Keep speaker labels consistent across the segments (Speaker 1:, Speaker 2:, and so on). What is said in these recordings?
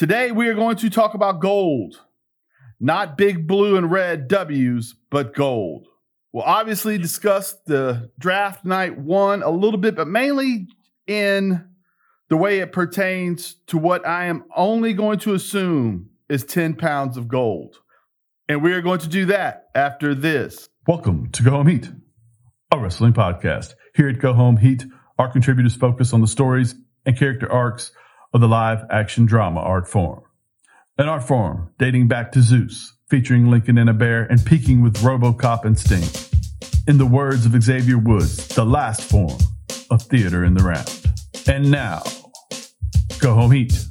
Speaker 1: Today we are going to talk about gold. Not big blue and red W's, but gold. We'll obviously discuss the draft night one a little bit, but mainly in the way it pertains to what I am only going to assume is 10 pounds of gold. And we are going to do that after this. Welcome to Go Home Heat, a wrestling podcast. Here at Go Home Heat, our contributors focus on the stories and character arcs of the live action drama art form. An art form dating back to Zeus, featuring Lincoln and a bear and peaking with Robocop and Sting. In the words of Xavier Woods, the last form of theater in the round. And now, Go Home Heat.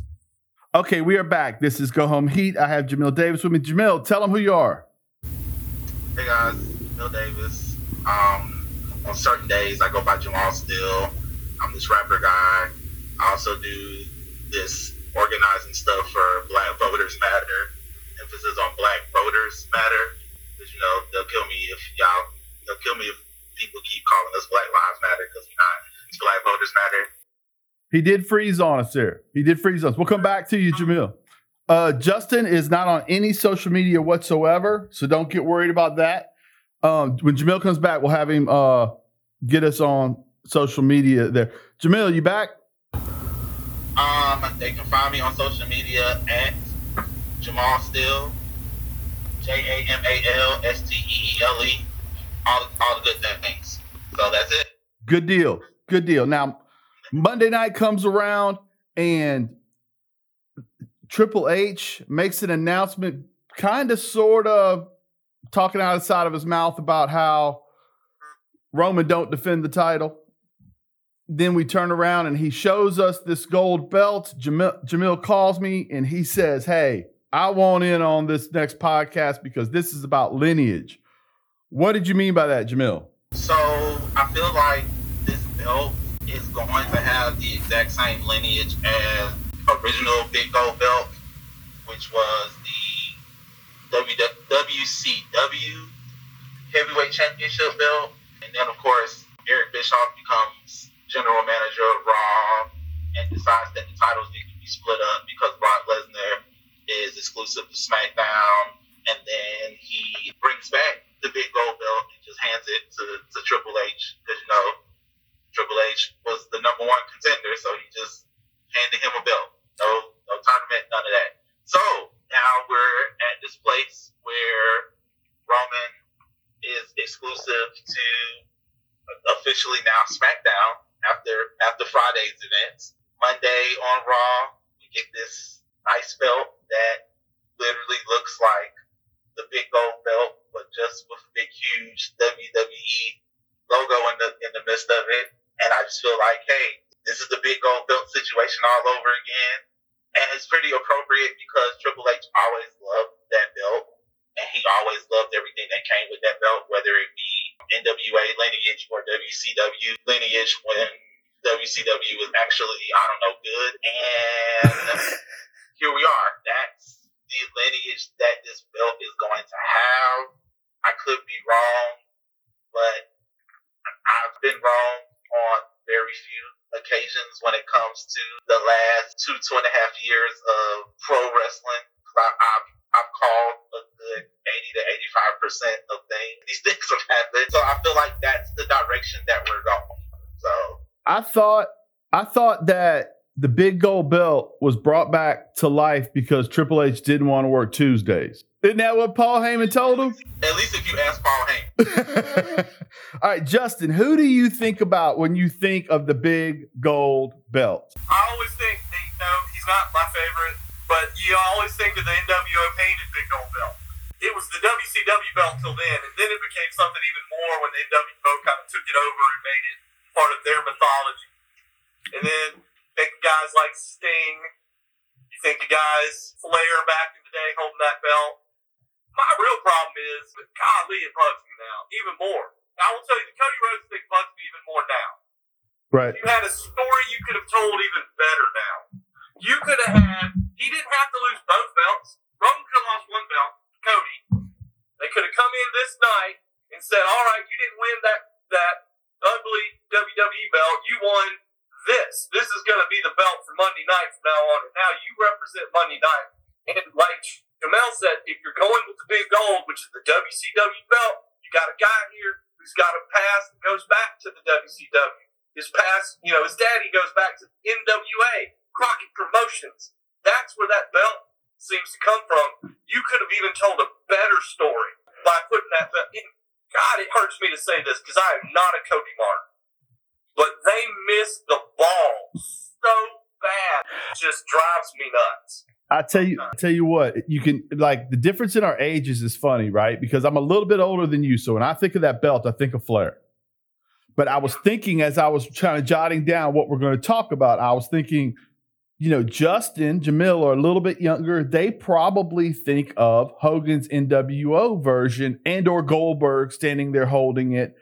Speaker 1: Okay, we are back. This is Go Home Heat. I have Jamil Davis with me. Jamil, tell them who you are.
Speaker 2: Hey guys, Bill Davis. Um, on certain days, I go by Jamal Steele. I'm this rapper guy. I also do this organizing stuff for Black Voters Matter. Emphasis on Black Voters Matter. Because, you know, they'll kill me if y'all, they'll kill me if people keep calling us Black Lives Matter because we're not. It's Black Voters Matter.
Speaker 1: He did freeze on us there. He did freeze us. We'll come back to you, Jamil. Uh, Justin is not on any social media whatsoever, so don't get worried about that. Um, when Jamil comes back, we'll have him uh, get us on social media there. Jamil, you back?
Speaker 2: Um, they can find me on social media at Jamal Steele, J A M A L S T E E L E, all all the good things. So that's it.
Speaker 1: Good deal. Good deal. Now, Monday night comes around and Triple H makes an announcement, kind of, sort of talking out of the side of his mouth about how Roman don't defend the title. Then we turn around and he shows us this gold belt. Jamil, Jamil calls me and he says, Hey, I want in on this next podcast because this is about lineage. What did you mean by that, Jamil?
Speaker 2: So I feel like this belt is going to have the exact same lineage as original Big Gold Belt, which was the WCW Heavyweight Championship belt. And then, of course, Eric Bischoff becomes general manager of Raw and decides that the titles need to be split up because Brock Lesnar is exclusive to SmackDown. And then he brings back the big gold belt and just hands it to, to Triple H because, you know, Triple H was the number one contender, so he just handed him a belt. No, no tournament, none of that. So now we're at this place where Roman is exclusive to officially now SmackDown after after Friday's events. Monday on Raw, we get this nice belt that literally looks like the big gold belt, but just with a big huge WWE logo in the in the midst of it. And I just feel like, hey, this is the big gold belt situation all over again. And it's pretty appropriate because Triple H always loved that belt. And he always loved everything that came with that belt, whether it be NWA lineage or WCW lineage when WCW was actually, I don't know, good. And here we are. That's the lineage that this belt is going to have. I could be wrong, but I've been wrong on very few occasions when it comes to the last two, two and a half years of
Speaker 1: thought I thought that the big gold belt was brought back to life because Triple H didn't want to work Tuesdays. Isn't that what Paul Heyman told him?
Speaker 2: At least if you ask Paul Heyman.
Speaker 1: All right, Justin, who do you think about when you think of the big gold belt?
Speaker 3: I always think, you know, he's not my favorite, but you always think of the NWO painted big gold belt. It was the WCW belt till then, and then it became something even more when the NWO kind of took it over and made it part of their mythology. And then think of guys like Sting. You think of guys Flair back in the day holding that belt. My real problem is, golly, it bugs me now even more. I will tell you, the Cody Rhodes thing bugs me even more now.
Speaker 1: Right.
Speaker 3: You had a story you could have told even better now. You could have had. He didn't have to lose both belts. Roman could have lost one belt. Cody. They could have come in this night and said, "All right, you didn't win that that ugly WWE belt. You won this. This is going to be the belt for Monday night from now on. And now you represent Monday night. And like Jamil said, if you're going with the big gold, which is the WCW belt, you got a guy here who's got a past that goes back to the WCW. His past, you know, his daddy goes back to NWA, Crockett Promotions. That's where that belt seems to come from. You could have even told a better story by putting that belt in. God, it hurts me to say this because I am not a Cody Martin. But they missed the ball so bad. It just drives me nuts.
Speaker 1: I tell you, I tell you what, you can like the difference in our ages is funny, right? Because I'm a little bit older than you, so when I think of that belt, I think of Flair. But I was thinking as I was trying to jotting down what we're going to talk about, I was thinking, you know, Justin, Jamil are a little bit younger. They probably think of Hogan's NWO version and or Goldberg standing there holding it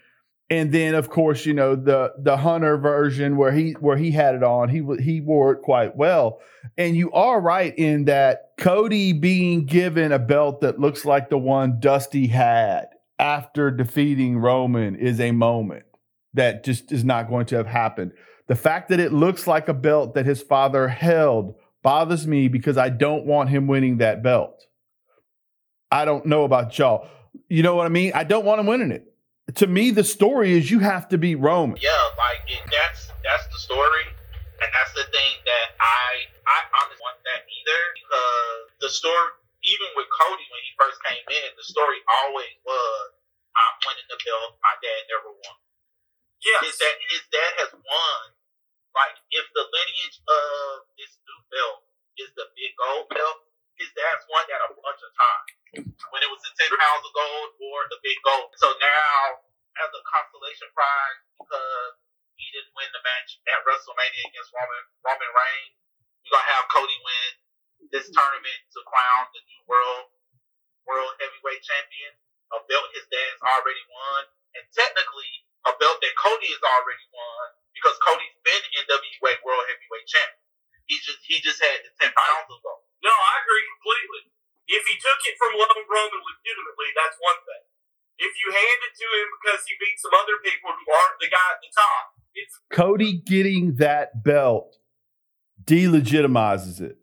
Speaker 1: and then of course you know the the hunter version where he where he had it on he he wore it quite well. And you are right in that cody being given a belt that looks like the one dusty had after defeating roman is a moment that just is not going to have happened. The fact that it looks like a belt that his father held bothers me because i don't want him winning that belt. I don't know about y'all. You know what i mean? I don't want him winning it to me, the story is you have to be Roman.
Speaker 2: Yeah, like it, that's that's the story, and that's the thing that I I honestly want that either because the story, even with Cody when he first came in, the story always was I'm winning the belt. My dad never won.
Speaker 3: Yeah,
Speaker 2: His dad, his dad has won. Like if the lineage of this new belt is the big gold belt, his dad's won that a bunch of times when it was the 10 pounds of gold or the big gold. So now, as a consolation prize, because he didn't win the match at WrestleMania against Roman, Roman Reigns, we're going to have Cody win this tournament to crown the new world world heavyweight champion, a belt his dad's already won, and technically a belt that Cody has already won because Cody's been NWA World Heavyweight Champion. He just he just had the ten pounds of gold.
Speaker 3: No, I agree completely. If he took it from Roman legitimately, that's one thing. If you hand it to him because he beat some other people who aren't the guy at the top, it's
Speaker 1: Cody getting that belt delegitimizes it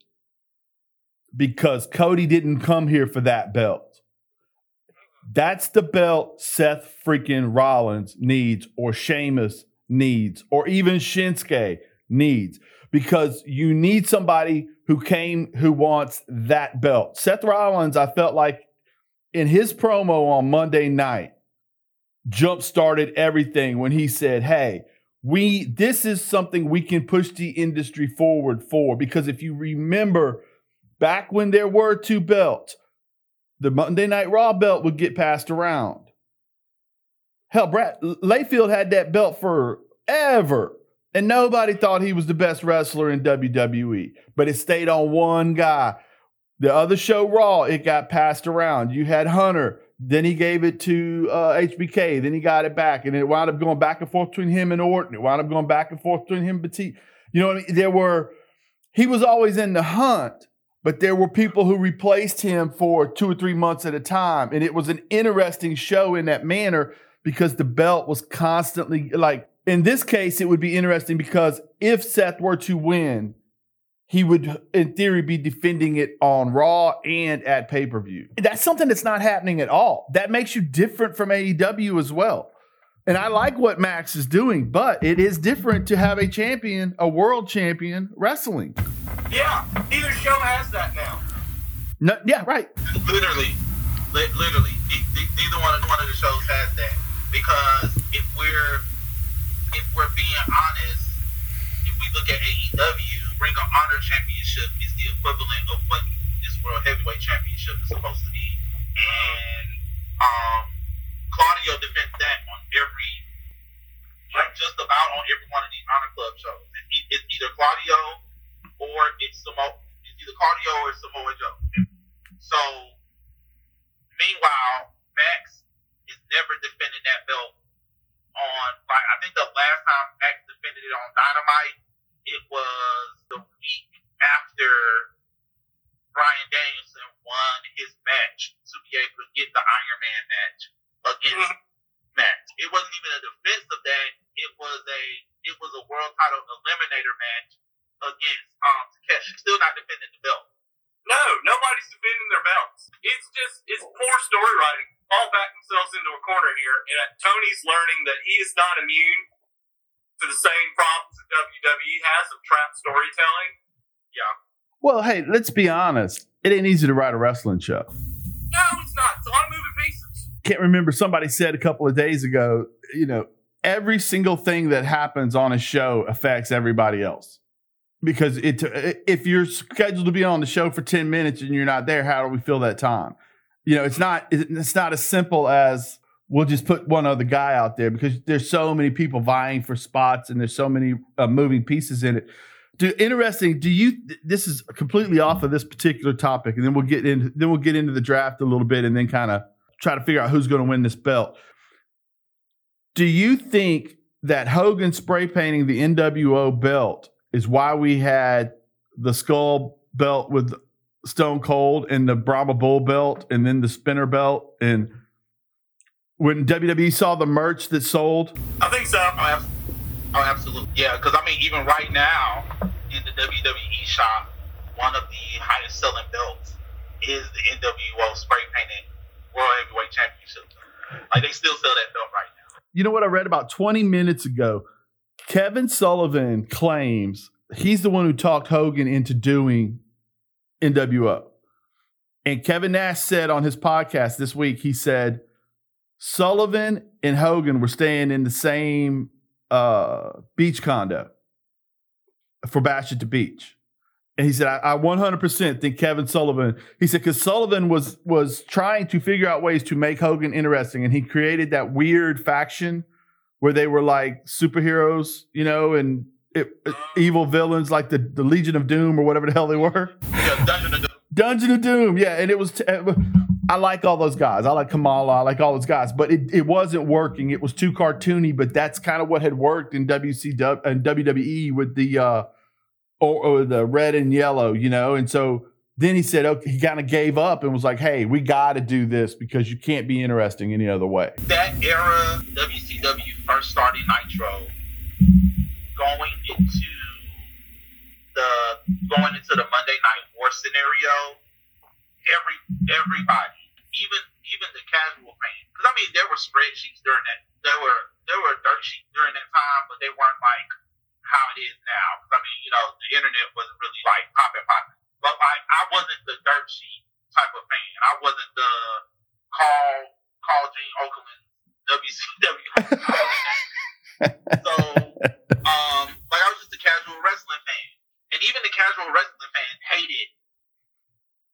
Speaker 1: because Cody didn't come here for that belt. That's the belt Seth freaking Rollins needs, or Sheamus needs, or even Shinsuke needs, because you need somebody who came who wants that belt. Seth Rollins, I felt like in his promo on Monday night, jump started everything when he said, Hey, we this is something we can push the industry forward for. Because if you remember back when there were two belts, the Monday Night Raw belt would get passed around. Hell, Brad Layfield had that belt forever. And nobody thought he was the best wrestler in WWE, but it stayed on one guy. The other show, Raw, it got passed around. You had Hunter, then he gave it to uh, HBK, then he got it back, and it wound up going back and forth between him and Orton. It wound up going back and forth between him and Batista. You know what I mean? There were, he was always in the hunt, but there were people who replaced him for two or three months at a time. And it was an interesting show in that manner because the belt was constantly like in this case, it would be interesting because if Seth were to win, he would, in theory, be defending it on Raw and at pay per view. That's something that's not happening at all. That makes you different from AEW as well. And I like what Max is doing, but it is different to have a champion, a world champion wrestling.
Speaker 3: Yeah, neither show has that now.
Speaker 1: No, yeah, right.
Speaker 2: Literally, li- literally, neither one of one of the shows has that because if we're if we're being honest, if we look at AEW, Ring of Honor Championship is the equivalent of what this World Heavyweight Championship is supposed to be. And um, Claudio defends that on every, like just about on every one of these Honor Club shows. It's either Claudio or it's Samoa. It's either Claudio or Samoa Joe. So, meanwhile, Max is never defending that belt on like I think the last time Max defended it on Dynamite, it was the week after Bryan Danielson won his match. To be able to get the Iron Man match against mm-hmm. Max. It wasn't even a defense of that. It was a it was a world title eliminator match against um, Takeshi. Still not defending the belt.
Speaker 3: No, nobody's defending their belts. It's just it's poor story writing. All back themselves into a and uh, Tony's learning that he is not immune to the same problems that WWE has of trap storytelling. Yeah.
Speaker 1: Well, hey, let's be honest. It ain't easy to write a wrestling show.
Speaker 3: No, it's not. It's a lot of moving pieces.
Speaker 1: Can't remember somebody said a couple of days ago, you know, every single thing that happens on a show affects everybody else. Because it, if you're scheduled to be on the show for 10 minutes and you're not there, how do we fill that time? You know, it's not it's not as simple as we'll just put one other guy out there because there's so many people vying for spots and there's so many uh, moving pieces in it. Do interesting. Do you? This is completely off of this particular topic, and then we'll get into then we'll get into the draft a little bit, and then kind of try to figure out who's going to win this belt. Do you think that Hogan spray painting the NWO belt is why we had the skull belt with Stone Cold and the Brahma Bull belt and then the spinner belt and when WWE saw the merch that sold?
Speaker 3: I think so.
Speaker 2: Oh, oh absolutely. Yeah, because I mean, even right now in the WWE shop, one of the highest selling belts is the NWO spray painted World Heavyweight Championship. Like they still sell that belt right now
Speaker 1: you know what I read about 20 minutes ago? Kevin Sullivan claims he's the one who talked Hogan into doing NWO. And Kevin Nash said on his podcast this week, he said Sullivan and Hogan were staying in the same uh, beach condo for Bash at the Beach. And he said, I, I 100% think Kevin Sullivan, he said, because Sullivan was was trying to figure out ways to make Hogan interesting. And he created that weird faction where they were like superheroes, you know, and it, evil villains like the, the Legion of Doom or whatever the hell they were.
Speaker 2: Yeah, Dungeon of Doom.
Speaker 1: Dungeon of Doom. Yeah. And it was, t- I like all those guys. I like Kamala. I like all those guys, but it, it wasn't working. It was too cartoony, but that's kind of what had worked in WCW and WWE with the, uh, or, or the red and yellow, you know. And so then he said, okay, he kind of gave up and was like, hey, we got to do this because you can't be interesting any other way.
Speaker 2: That era, WCW first started Nitro, going into the going into the Monday Night War scenario. Every everybody, even even the casual fan, because I mean there were spreadsheets during that. There were there were dirt sheets during that time, but they weren't like how it is now. I mean, you know, the internet wasn't really like popping, popping. But like, I wasn't the dirt sheet type of fan. I wasn't the call call Gene Okerlund WCW. so, um, like I was just a casual wrestling fan, and even the casual wrestling fan hated.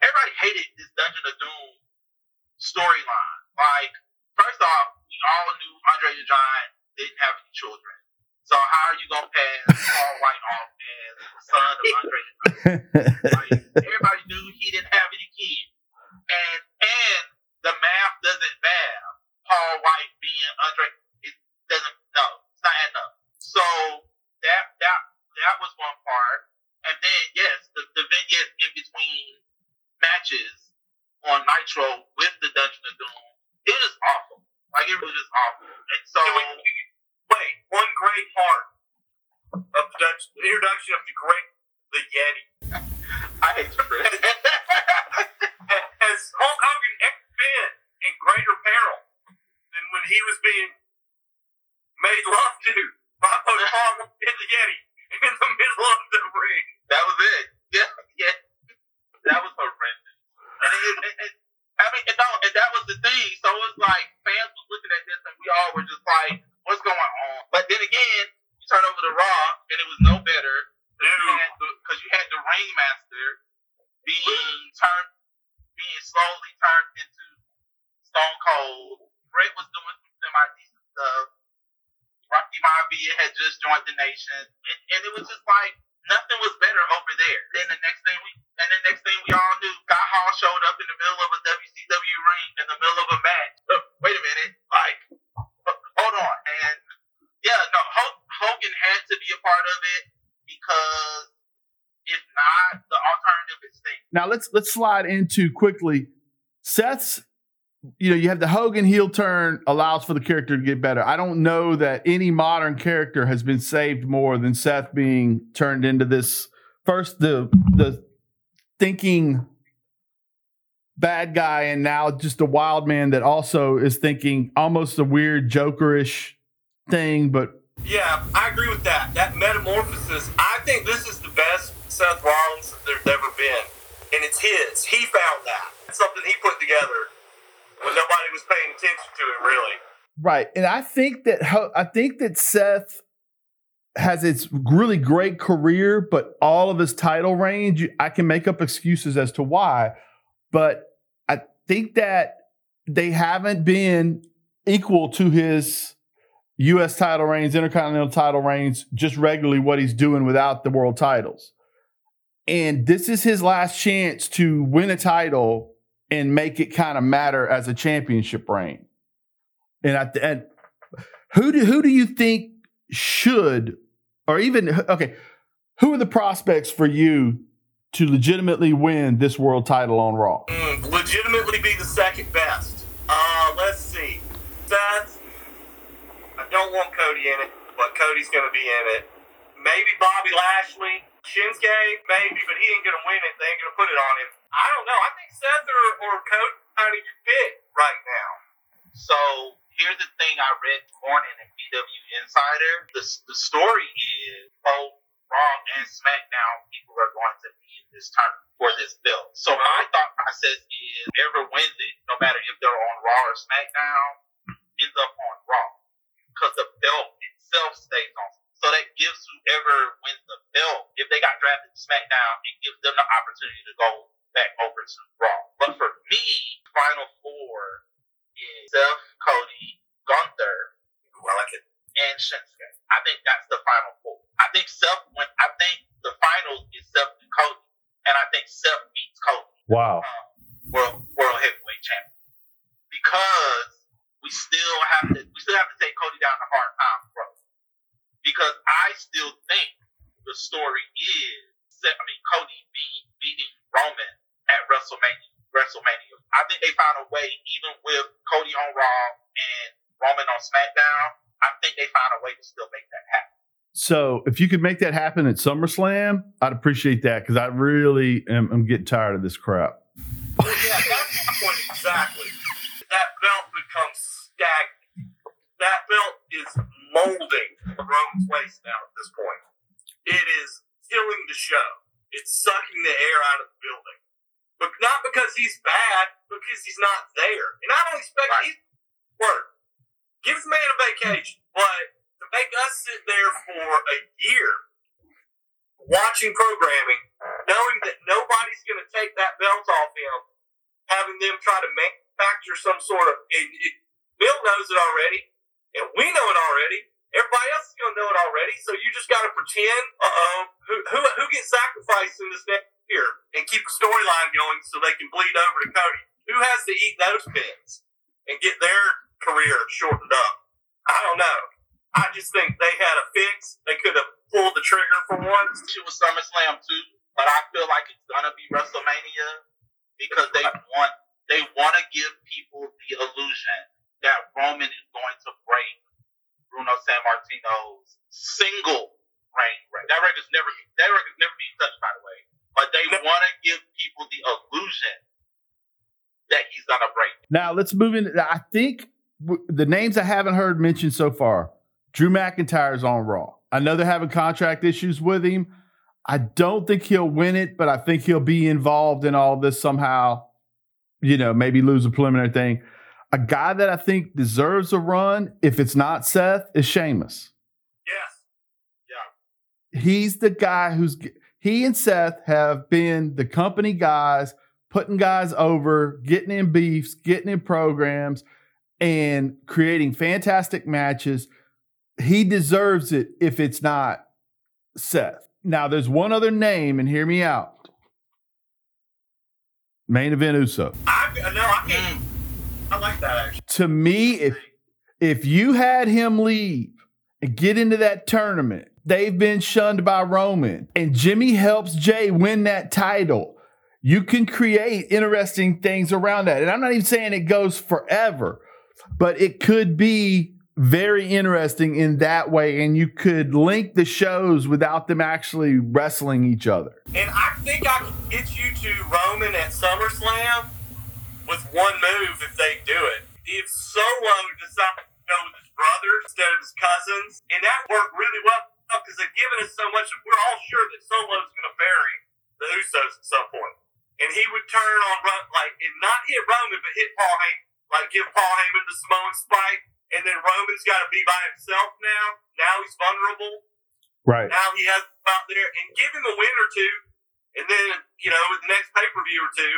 Speaker 2: Everybody hated this Dungeon of Doom storyline. Like, first off, we all knew Andre the Giant didn't have any children. So how are you gonna pass Paul White off as the son of Andre? like, everybody knew he didn't have any kids, and and the math doesn't math. Paul White being Andre, it doesn't. No, it's not adding up. So that that that was one part, and then yes, the, the vignettes in between matches on Nitro with the Dungeon of Doom, it is awful. Like it was just awful. And so
Speaker 3: wait, one great part of the Dutch, introduction of the great, the Yeti.
Speaker 2: I hate the
Speaker 3: Has Hulk Hogan ever been in greater peril than when he was being made love to by Paul in the Yeti in the middle of the ring?
Speaker 2: That was it. Yeah, yeah. That was horrendous. And it, it, it, I mean, and, no, and that was the thing. So it's like fans was looking at this, and we all were just like, "What's going on?" But then again, you turn over to Raw, and it was no better because you had the Ringmaster being turned, being slowly turned into Stone Cold. Bret was doing some semi decent stuff. Rocky Maivia had just and, and it was just like nothing was better over there. Then the next thing we, and the next thing we all knew, Scott Hall showed up in the middle of a WCW ring in the middle of a match. Oh, wait a minute, like, uh, hold on, and yeah, no, Hogan had to be a part of it because if not, the alternative is.
Speaker 1: Now let's let's slide into quickly. Seth's you know, you have the Hogan heel turn allows for the character to get better. I don't know that any modern character has been saved more than Seth being turned into this first the the thinking bad guy and now just a wild man that also is thinking almost a weird jokerish thing but
Speaker 3: Yeah, I agree with that. That metamorphosis, I think this is the best Seth Rollins that there's ever been. And it's his. He found that. It's something he put together when nobody was paying attention to it, really.
Speaker 1: right and i think that i think that seth has its really great career but all of his title range i can make up excuses as to why but i think that they haven't been equal to his us title reigns intercontinental title reigns just regularly what he's doing without the world titles and this is his last chance to win a title and make it kind of matter as a championship reign. And I and who do who do you think should or even okay, who are the prospects for you to legitimately win this world title on Raw?
Speaker 3: Mm, legitimately be the second best. Uh, let's see. Seth, I don't want Cody in it, but Cody's going to be in it. Maybe Bobby Lashley. Shinsuke, maybe, but he ain't going to win it. They ain't going to put it on him. I don't know. I think Seth or, or Cody kind of fit right now.
Speaker 2: So here's the thing I read this morning in PW Insider. The, the story is both Raw and SmackDown people are going to be in this tournament for this belt. So my thought process is whoever wins it, no matter if they're on Raw or SmackDown, ends up on Raw. Because the belt itself stays on. So that gives whoever wins the belt, if they got drafted to SmackDown, it gives them the opportunity to go to But for me, Final Four is Seth, Cody, Gunther,
Speaker 3: Ooh, I like it.
Speaker 2: and Shinsuke. I think that's the final four. I think Seth went. I think the finals is Seth and Cody, and I think Seth beats Cody,
Speaker 1: Wow.
Speaker 2: um, world world heavyweight champion, because we still have to we still have to take Cody down the hard time road. Because I still think the story is, Seth- I mean, Cody beat, beating Roman at WrestleMania. I think they found a way, even with Cody on Raw and Roman on SmackDown. I think they found a way to still make that happen.
Speaker 1: So if you could make that happen at SummerSlam, I'd appreciate that because I really am I'm getting tired of this crap.
Speaker 3: Well, yeah, that's my point exactly. That belt becomes stagnant. That belt is molding Roman's waist now at this point. It is killing the show. It's sucking the air out of the building. But not because he's bad, because he's not there. And I don't expect
Speaker 2: Right.
Speaker 3: he's work. Give the man a vacation. But to make us sit there for a year watching programming, knowing that nobody's going to take that belt off him, having them try to manufacture some sort of. It, it, Bill knows it already, and we know it already. Everybody else is going to know it already. So you just got to pretend. Uh oh, who, who who gets sacrificed in this next year and keep the storyline going so they can bleed over to Cody? Who has to eat those pins and get their career shortened up? I don't know. I just think they had a fix. They could have pulled the trigger for once.
Speaker 2: It was SummerSlam too, but I feel like it's gonna be WrestleMania because they want they want to give people the illusion that Roman is going to break Bruno Sammartino's single reign. That record's never that record's never been touched, by the way. But they want to give people the illusion that he's gonna break.
Speaker 1: Now let's move in. I think w- the names I haven't heard mentioned so far. Drew McIntyre's on Raw. I know they're having contract issues with him. I don't think he'll win it, but I think he'll be involved in all this somehow. You know, maybe lose a preliminary thing. A guy that I think deserves a run, if it's not Seth, is Sheamus.
Speaker 3: Yes. Yeah.
Speaker 1: He's the guy who's he and Seth have been the company guys, putting guys over, getting in beefs, getting in programs, and creating fantastic matches. He deserves it if it's not Seth. Now, there's one other name, and hear me out. Main event Uso.
Speaker 3: I uh, no, I can't. Mm. I like that actually.
Speaker 1: To me, if if you had him leave and get into that tournament, they've been shunned by Roman, and Jimmy helps Jey win that title. You can create interesting things around that. And I'm not even saying it goes forever, but it could be very interesting in that way, and you could link the shows without them actually wrestling each other.
Speaker 3: And I think I can get you to Roman at SummerSlam with one move if they do it. If Solo decides to go with his brother instead of his cousins, and that worked really well because they've given us so much. We're all sure that Solo's going to bury the Usos at some point, and he would turn on like and not hit Roman, but hit Paul Heyman, like give Paul Heyman the Samoan spike, and then Roman's got to be by himself now. Now he's vulnerable.
Speaker 1: Right.
Speaker 3: Now he has out there and give him a win or two, and then you know with the next pay per view or two,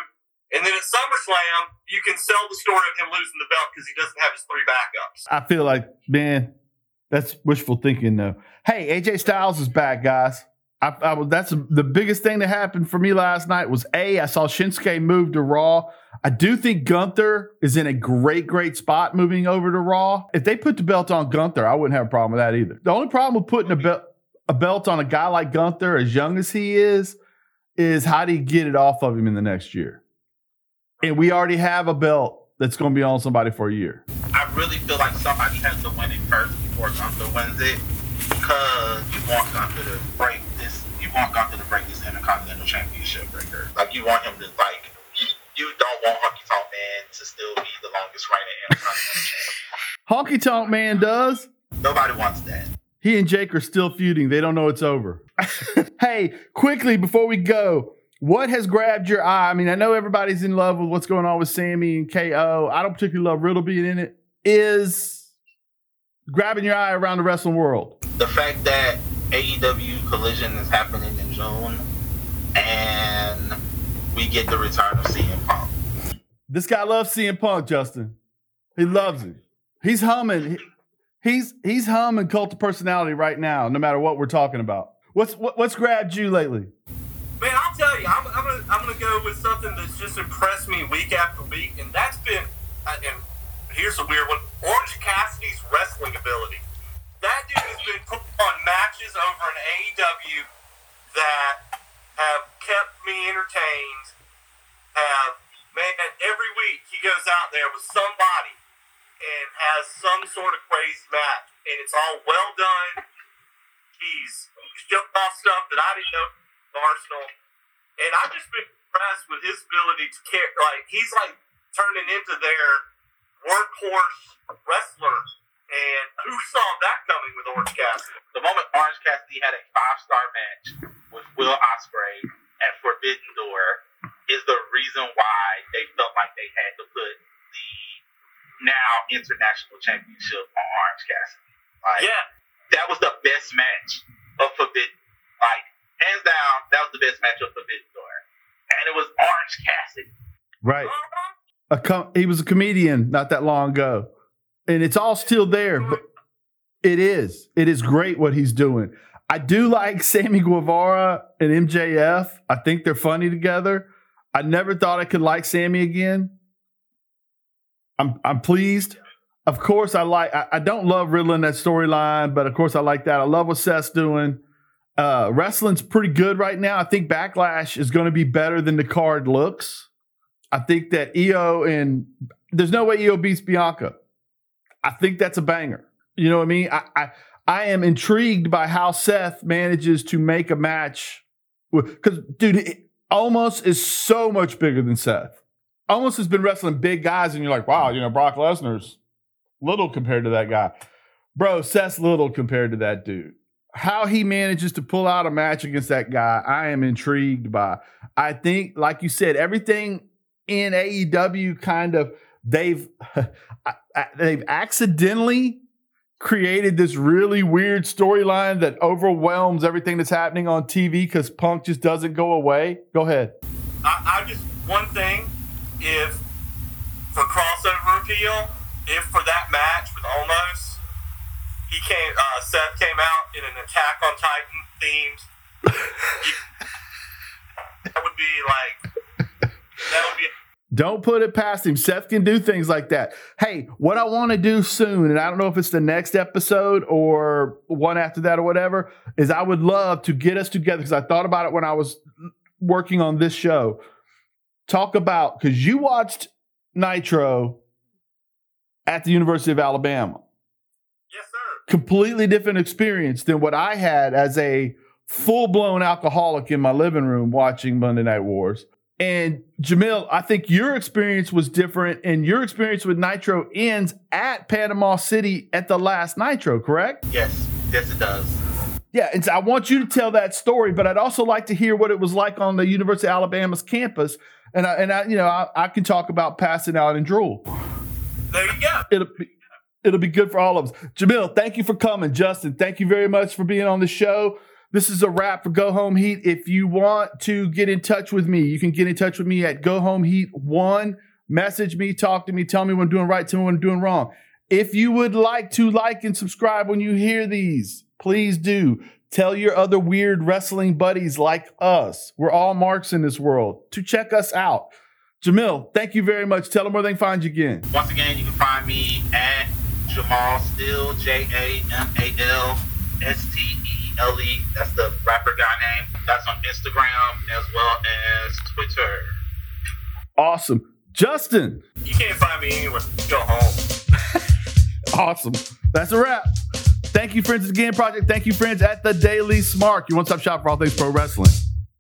Speaker 3: and then at SummerSlam you can sell the story of him losing the belt because he doesn't have his three backups.
Speaker 1: I feel like man, that's wishful thinking though. Hey, AJ Styles is back, guys. I, I that's the biggest thing that happened for me last night was a I saw Shinsuke move to Raw. I do think Gunther is in a great, great spot moving over to Raw. If they put the belt on Gunther, I wouldn't have a problem with that either. The only problem with putting a belt a belt on a guy like Gunther, as young as he is, is how do you get it off of him in the next year? And we already have a belt that's going to be on somebody for a year.
Speaker 2: I really feel like somebody has to win it first wins it because you want Gunther to break this. You want Gunther to break this Intercontinental Championship record. Like you want him to like. You don't want Honky Tonk Man to still be the longest reigning Intercontinental Champion.
Speaker 1: Honky Tonk Man does.
Speaker 2: Nobody wants that.
Speaker 1: He and Jake are still feuding. They don't know it's over. hey, quickly before we go, what has grabbed your eye? I mean, I know everybody's in love with what's going on with Sammy and KO. I don't particularly love Riddle being in it. Is grabbing your eye around the wrestling world?
Speaker 2: The fact that AEW Collision is happening in June and we get the return of CM Punk.
Speaker 1: This guy loves CM Punk, Justin. He loves it. He's humming. He's he's humming cult of personality right now, no matter what we're talking about. What's what, what's grabbed you lately?
Speaker 3: Man, I'll tell you, I'm, I'm, gonna, I'm gonna go with something that's just impressed me week after week, and that's been, uh, and here's a weird one: Orange Cassidy's wrestling ability. That dude has been put on matches over in AEW that have kept me entertained. Have man, every week he goes out there with somebody and has some sort of crazy match, and it's all well done. He's jumped off stuff that I didn't know Arsenal, and I've just been impressed with his ability to care. Like he's like turning into their workhorse wrestler. And who saw that coming with Orange Cassidy?
Speaker 2: The moment Orange Cassidy had a five star match with Will Ospreay at Forbidden Door is the reason why they felt like they had to put the now international championship on Orange Cassidy. Like,
Speaker 3: Yeah,
Speaker 2: that was the best match of Forbidden. Like, hands down, that was the best match of Forbidden Door. And it was Orange Cassidy.
Speaker 1: Right. A com- he was a comedian not that long ago, and it's all still there. But it is. It is great what he's doing. I do like Sammy Guevara and MJF. I think they're funny together. I never thought I could like Sammy again. I'm I'm pleased. Of course, I like. I, I don't love Riddler in that storyline, but of course, I like that. I love what Seth's doing. Uh, wrestling's pretty good right now. I think Backlash is going to be better than the card looks. I think that Iyo and there's no way Iyo beats Bianca. I think that's a banger. You know what I mean? I I, I am intrigued by how Seth manages to make a match because dude, Omos is so much bigger than Seth. Omos has been wrestling big guys, and you're like, wow, you know, Brock Lesnar's little compared to that guy. Bro, Seth's little compared to that dude. How he manages to pull out a match against that guy, I am intrigued by. I think, like you said, everything in AEW kind of they've they've accidentally created this really weird storyline that overwhelms everything that's happening on TV because Punk just doesn't go away. Go ahead.
Speaker 3: I, I just one thing, if for crossover appeal, if for that match with Omos he came, uh, Seth came out in an Attack on Titan themed. that would be like that would be.
Speaker 1: Don't put it past him. Seth can do things like that. Hey, what I want to do soon, and I don't know if it's the next episode or one after that or whatever, is I would love to get us together because I thought about it when I was working on this show. Talk about because you watched Nitro at the University of Alabama. Yes, sir. Completely different experience than what I had as a full blown alcoholic in my living room watching Monday Night Wars. And Jamil, I think your experience was different, and your experience with Nitro ends at Panama City at the last Nitro, correct?
Speaker 2: Yes, yes, it does.
Speaker 1: Yeah, and so I want you to tell that story, but I'd also like to hear what it was like on the University of Alabama's campus, and I, and I, you know, I, I can talk about passing out and drool.
Speaker 3: There you go.
Speaker 1: It'll be, it'll be good for all of us. Jamil, thank you for coming. Justin, thank you very much for being on the show. This is a wrap for Go Home Heat. If you want to get in touch with me, you can get in touch with me at Go Home Heat One. Message me, talk to me, tell me what I'm doing right, tell me what I'm doing wrong. If you would like to like and subscribe when you hear these, please do. Tell your other weird wrestling buddies like us. We're all marks in this world to check us out. Jamil, thank you very much. Tell them where they can find you again.
Speaker 2: Once again, you can find me at Jamal Steele, J A M A L S T E L E. That's the rapper guy name. That's on Instagram as well as Twitter.
Speaker 1: Awesome. Justin,
Speaker 3: You can't find me anywhere. Go home.
Speaker 1: awesome. That's a wrap. Thank you, friends, again, Project. Thank you, friends, at the Daily Smark, your one stop shop for all things pro wrestling.